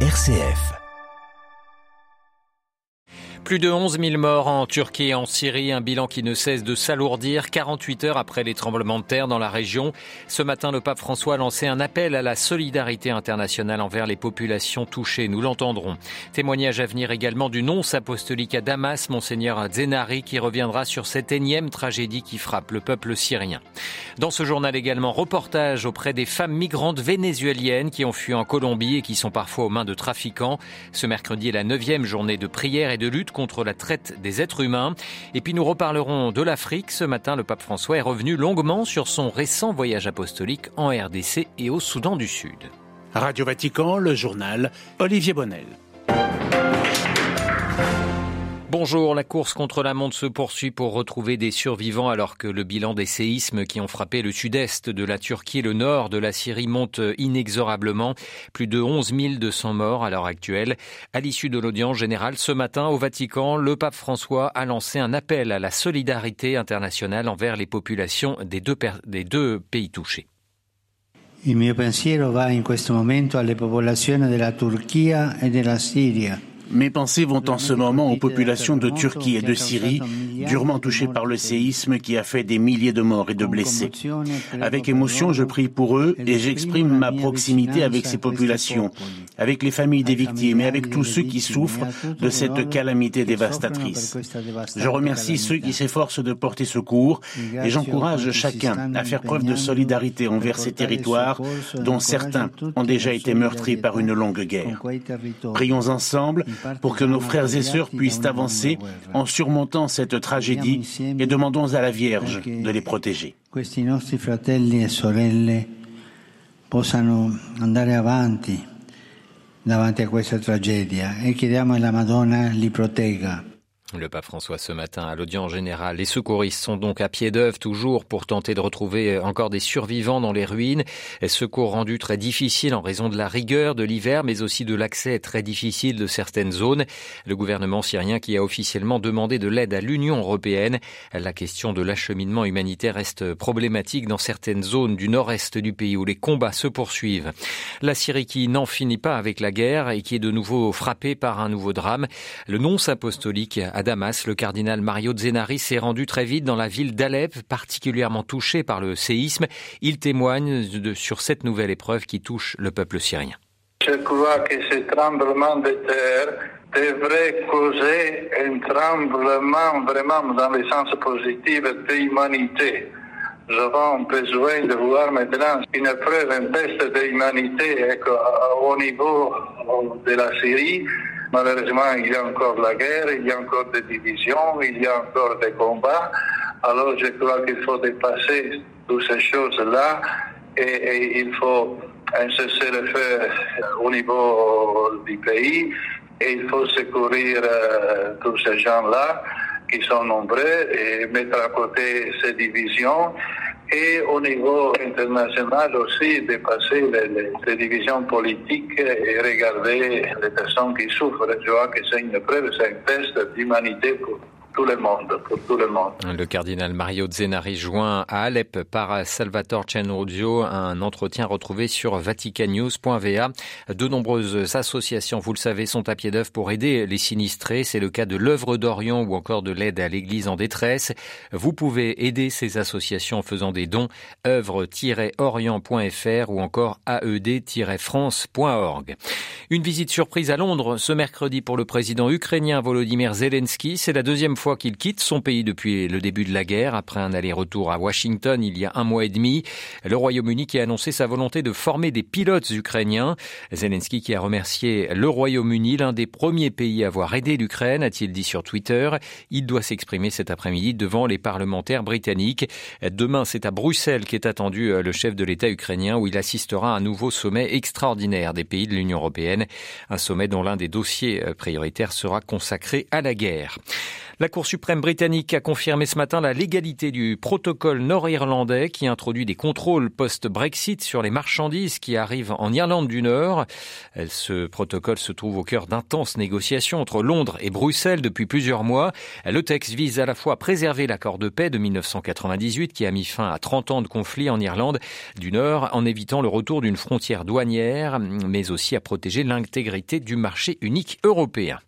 RCF. Plus de 11 000 morts en Turquie et en Syrie, un bilan qui ne cesse de s'alourdir 48 heures après les tremblements de terre dans la région. Ce matin, le pape François a lancé un appel à la solidarité internationale envers les populations touchées. Nous l'entendrons. Témoignage à venir également du nonce apostolique à Damas, Monseigneur Zenari, qui reviendra sur cette énième tragédie qui frappe le peuple syrien. Dans ce journal également, reportage auprès des femmes migrantes vénézuéliennes qui ont fui en Colombie et qui sont parfois aux mains de trafiquants. Ce mercredi est la neuvième journée de prière et de lutte contre la traite des êtres humains. Et puis nous reparlerons de l'Afrique. Ce matin, le pape François est revenu longuement sur son récent voyage apostolique en RDC et au Soudan du Sud. Radio Vatican, le journal Olivier Bonnel. Bonjour, la course contre la montre se poursuit pour retrouver des survivants alors que le bilan des séismes qui ont frappé le sud-est de la Turquie et le nord de la Syrie monte inexorablement. Plus de 11 200 morts à l'heure actuelle. À l'issue de l'audience générale ce matin au Vatican, le pape François a lancé un appel à la solidarité internationale envers les populations des deux, pays touchés. Il mio pensiero va in questo momento alle popolazioni della Turchia e della Siria. Mes pensées vont en ce moment aux populations de Turquie et de Syrie, durement touchées par le séisme qui a fait des milliers de morts et de blessés. Avec émotion, je prie pour eux et j'exprime ma proximité avec ces populations, avec les familles des victimes et avec tous ceux qui souffrent de cette calamité dévastatrice. Je remercie ceux qui s'efforcent de porter secours et j'encourage chacun à faire preuve de solidarité envers ces territoires dont certains ont déjà été meurtris par une longue guerre. Prions ensemble pour que nos frères et sœurs puissent avancer en surmontant cette tragédie et demandons à la Vierge de les protéger. E sorelle possano andare avanti davanti a questa tragedia e chiediamo alla Madonna li protegga. Le pape François ce matin à l'audience générale. Les secouristes sont donc à pied d'œuvre toujours pour tenter de retrouver encore des survivants dans les ruines. Secours rendu très difficile en raison de la rigueur de l'hiver, mais aussi de l'accès très difficile de certaines zones. Le gouvernement syrien qui a officiellement demandé de l'aide à l'Union européenne. La question de l'acheminement humanitaire reste problématique dans certaines zones du nord-est du pays où les combats se poursuivent. La Syrie qui n'en finit pas avec la guerre et qui est de nouveau frappée par un nouveau drame. Le nonce apostolique à Damas, le cardinal Mario Zenari s'est rendu très vite dans la ville d'Alep, particulièrement touchée par le séisme. Il témoigne de, sur cette nouvelle épreuve qui touche le peuple syrien. Je crois que ce tremblement de terre devrait causer un tremblement vraiment dans le sens positif de l'humanité. Nous avons besoin de voir maintenant une preuve, un test d'humanité au niveau de la Syrie. Malheureusement, il y a encore la guerre, il y a encore des divisions, il y a encore des combats. Alors je crois qu'il faut dépasser toutes ces choses-là et, et, il faut un cessez-le-feu au niveau du pays et il faut secourir euh, tous ces gens-là qui sont nombreux et mettre à côté ces divisions et au niveau international aussi dépasser les, les, les, divisions politiques et regarder les personnes qui souffrent. Je vois que c'est une preuve, c'est un test d'humanité pour le cardinal Mario Zenari joint à Alep par Salvatore Cenaudio, un entretien retrouvé sur vaticanews.va. De nombreuses associations, vous le savez, sont à pied d'œuvre pour aider les sinistrés. C'est le cas de l'œuvre d'Orient ou encore de l'aide à l'église en détresse. Vous pouvez aider ces associations en faisant des dons œuvre-orient.fr ou encore aed-france.org. Une visite surprise à Londres ce mercredi pour le président ukrainien Volodymyr Zelensky. C'est la deuxième fois qu'il quitte son pays depuis le début de la guerre, après un aller-retour à Washington il y a un mois et demi. Le Royaume-Uni qui a annoncé sa volonté de former des pilotes ukrainiens. Zelensky qui a remercié le Royaume-Uni, l'un des premiers pays à avoir aidé l'Ukraine, a-t-il dit sur Twitter. Il doit s'exprimer cet après-midi devant les parlementaires britanniques. Demain, c'est à Bruxelles qu'est attendu le chef de l'État ukrainien où il assistera à un nouveau sommet extraordinaire des pays de l'Union européenne. Un sommet dont l'un des dossiers prioritaires sera consacré à la guerre. La Cour suprême britannique a confirmé ce matin la légalité du protocole nord-irlandais qui introduit des contrôles post-Brexit sur les marchandises qui arrivent en Irlande du Nord. Ce protocole se trouve au cœur d'intenses négociations entre Londres et Bruxelles depuis plusieurs mois. Le texte vise à la fois à préserver l'accord de paix de 1998 qui a mis fin à 30 ans de conflit en Irlande du Nord en évitant le retour d'une frontière douanière, mais aussi à protéger l'intégrité du marché unique européen.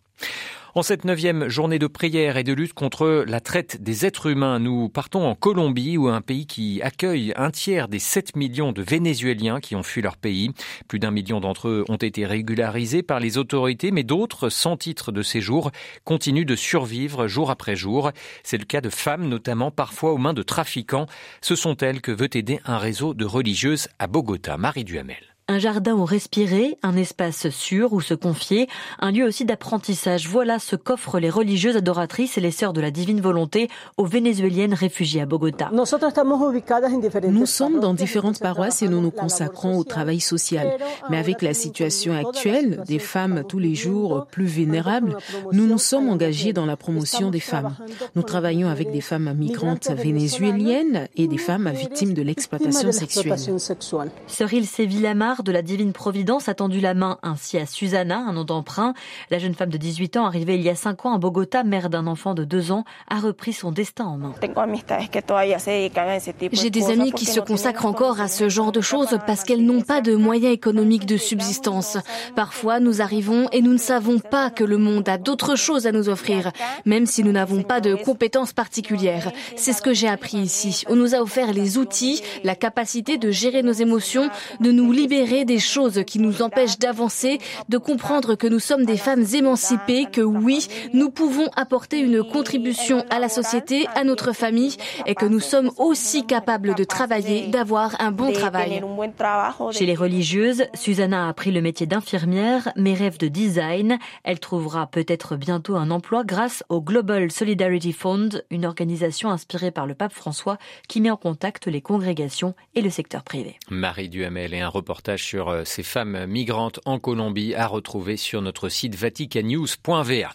En cette neuvième journée de prière et de lutte contre la traite des êtres humains, nous partons en Colombie, où un pays qui accueille un tiers des 7 millions de Vénézuéliens qui ont fui leur pays. Plus d'un million d'entre eux ont été régularisés par les autorités, mais d'autres, sans titre de séjour, continuent de survivre jour après jour. C'est le cas de femmes, notamment parfois aux mains de trafiquants. Ce sont elles que veut aider un réseau de religieuses à Bogota. Marie Duhamel un jardin où respirer, un espace sûr où se confier, un lieu aussi d'apprentissage. Voilà ce qu'offrent les religieuses adoratrices et les sœurs de la divine volonté aux Vénézuéliennes réfugiées à Bogota. Nous sommes dans différentes paroisses et nous nous consacrons au travail social. Mais avec la situation actuelle, des femmes tous les jours plus vulnérables, nous nous sommes engagés dans la promotion des femmes. Nous travaillons avec des femmes migrantes vénézuéliennes et des femmes victimes de l'exploitation sexuelle. Cyril Sévillamar de la Divine Providence a tendu la main ainsi à Susanna, un nom d'emprunt. La jeune femme de 18 ans, arrivée il y a 5 ans à Bogota, mère d'un enfant de 2 ans, a repris son destin en main. J'ai des amis qui se consacrent encore à ce genre de choses parce qu'elles n'ont pas de moyens économiques de subsistance. Parfois, nous arrivons et nous ne savons pas que le monde a d'autres choses à nous offrir, même si nous n'avons pas de compétences particulières. C'est ce que j'ai appris ici. On nous a offert les outils, la capacité de gérer nos émotions, de nous libérer des choses qui nous empêchent d'avancer, de comprendre que nous sommes des femmes émancipées, que oui, nous pouvons apporter une contribution à la société, à notre famille, et que nous sommes aussi capables de travailler, d'avoir un bon travail. Chez les religieuses, Susanna a appris le métier d'infirmière, mais rêve de design. Elle trouvera peut-être bientôt un emploi grâce au Global Solidarity Fund, une organisation inspirée par le pape François qui met en contact les congrégations et le secteur privé. Marie Duhamel et un reportage sur euh, ces femmes migrantes en Colombie à retrouver sur notre site vaticanews.va.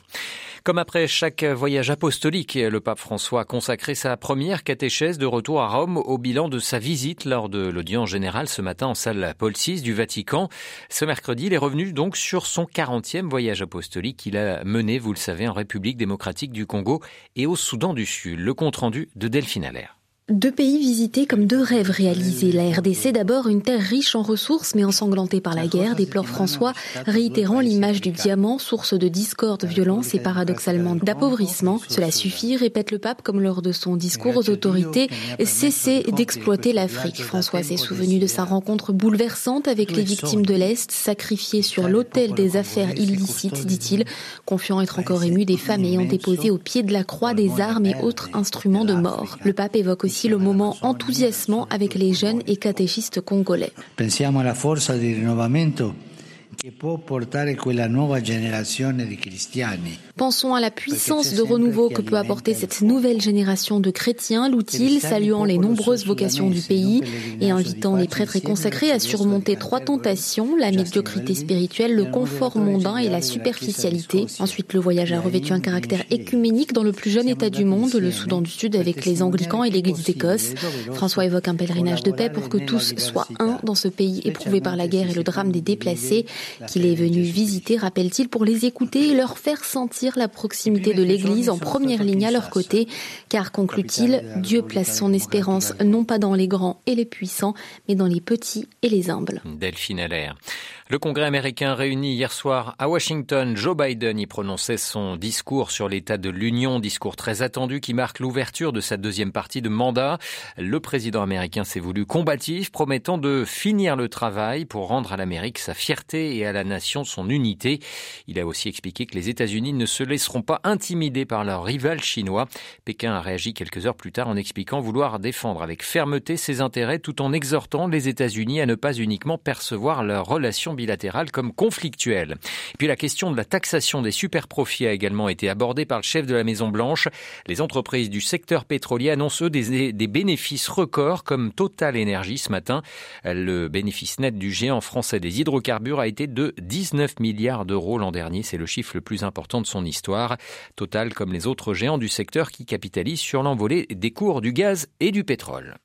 Comme après chaque voyage apostolique, le pape François a consacré sa première catéchèse de retour à Rome au bilan de sa visite lors de l'audience générale ce matin en salle Paul VI du Vatican. Ce mercredi, il est revenu donc sur son 40e voyage apostolique qu'il a mené, vous le savez, en République démocratique du Congo et au Soudan du Sud. Le compte rendu de Delphine Allaire. Deux pays visités comme deux rêves réalisés. La RDC d'abord, une terre riche en ressources mais ensanglantée par la guerre, déplore François, réitérant l'image du diamant, source de discorde, violence et paradoxalement d'appauvrissement. Cela suffit, répète le pape comme lors de son discours aux autorités, cesser d'exploiter l'Afrique. François s'est souvenu de sa rencontre bouleversante avec les victimes de l'Est, sacrifiées sur l'autel des affaires illicites, dit-il, confiant être encore ému des femmes ayant déposé au pied de la croix des armes et autres instruments de mort. Le pape évoque aussi aussi le moment enthousiasmant avec les jeunes et catéchistes congolais. Pensiamo alla forza di rinnovamento Pensons à la puissance de renouveau que peut apporter cette nouvelle génération de chrétiens, l'outil saluant les nombreuses vocations du pays et invitant les prêtres et consacrés à surmonter trois tentations, la médiocrité spirituelle, le confort mondain et la superficialité. Ensuite, le voyage a revêtu un caractère écuménique dans le plus jeune État du monde, le Soudan du Sud, avec les anglicans et l'Église d'Écosse. François évoque un pèlerinage de paix pour que tous soient un dans ce pays éprouvé par la guerre et le drame des déplacés qu'il est venu visiter, rappelle-t-il, pour les écouter et leur faire sentir la proximité de l'Église en première ligne à leur côté, car, conclut-il, Dieu place son espérance non pas dans les grands et les puissants, mais dans les petits et les humbles. Delphine Allaire. Le Congrès américain réuni hier soir à Washington, Joe Biden y prononçait son discours sur l'état de l'Union, discours très attendu qui marque l'ouverture de sa deuxième partie de mandat. Le président américain s'est voulu combatif, promettant de finir le travail pour rendre à l'Amérique sa fierté et à la nation son unité. Il a aussi expliqué que les États-Unis ne se laisseront pas intimider par leur rival chinois. Pékin a réagi quelques heures plus tard en expliquant vouloir défendre avec fermeté ses intérêts tout en exhortant les États-Unis à ne pas uniquement percevoir leurs relations bilatérale comme conflictuelle. puis la question de la taxation des superprofits a également été abordée par le chef de la Maison Blanche. Les entreprises du secteur pétrolier annoncent eux des, des bénéfices records comme Total Energy ce matin. Le bénéfice net du géant français des hydrocarbures a été de 19 milliards d'euros l'an dernier. C'est le chiffre le plus important de son histoire. Total comme les autres géants du secteur qui capitalisent sur l'envolée des cours du gaz et du pétrole.